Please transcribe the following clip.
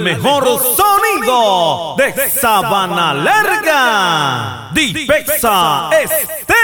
Mejor sonido de Sabana Larga. Dipexa este!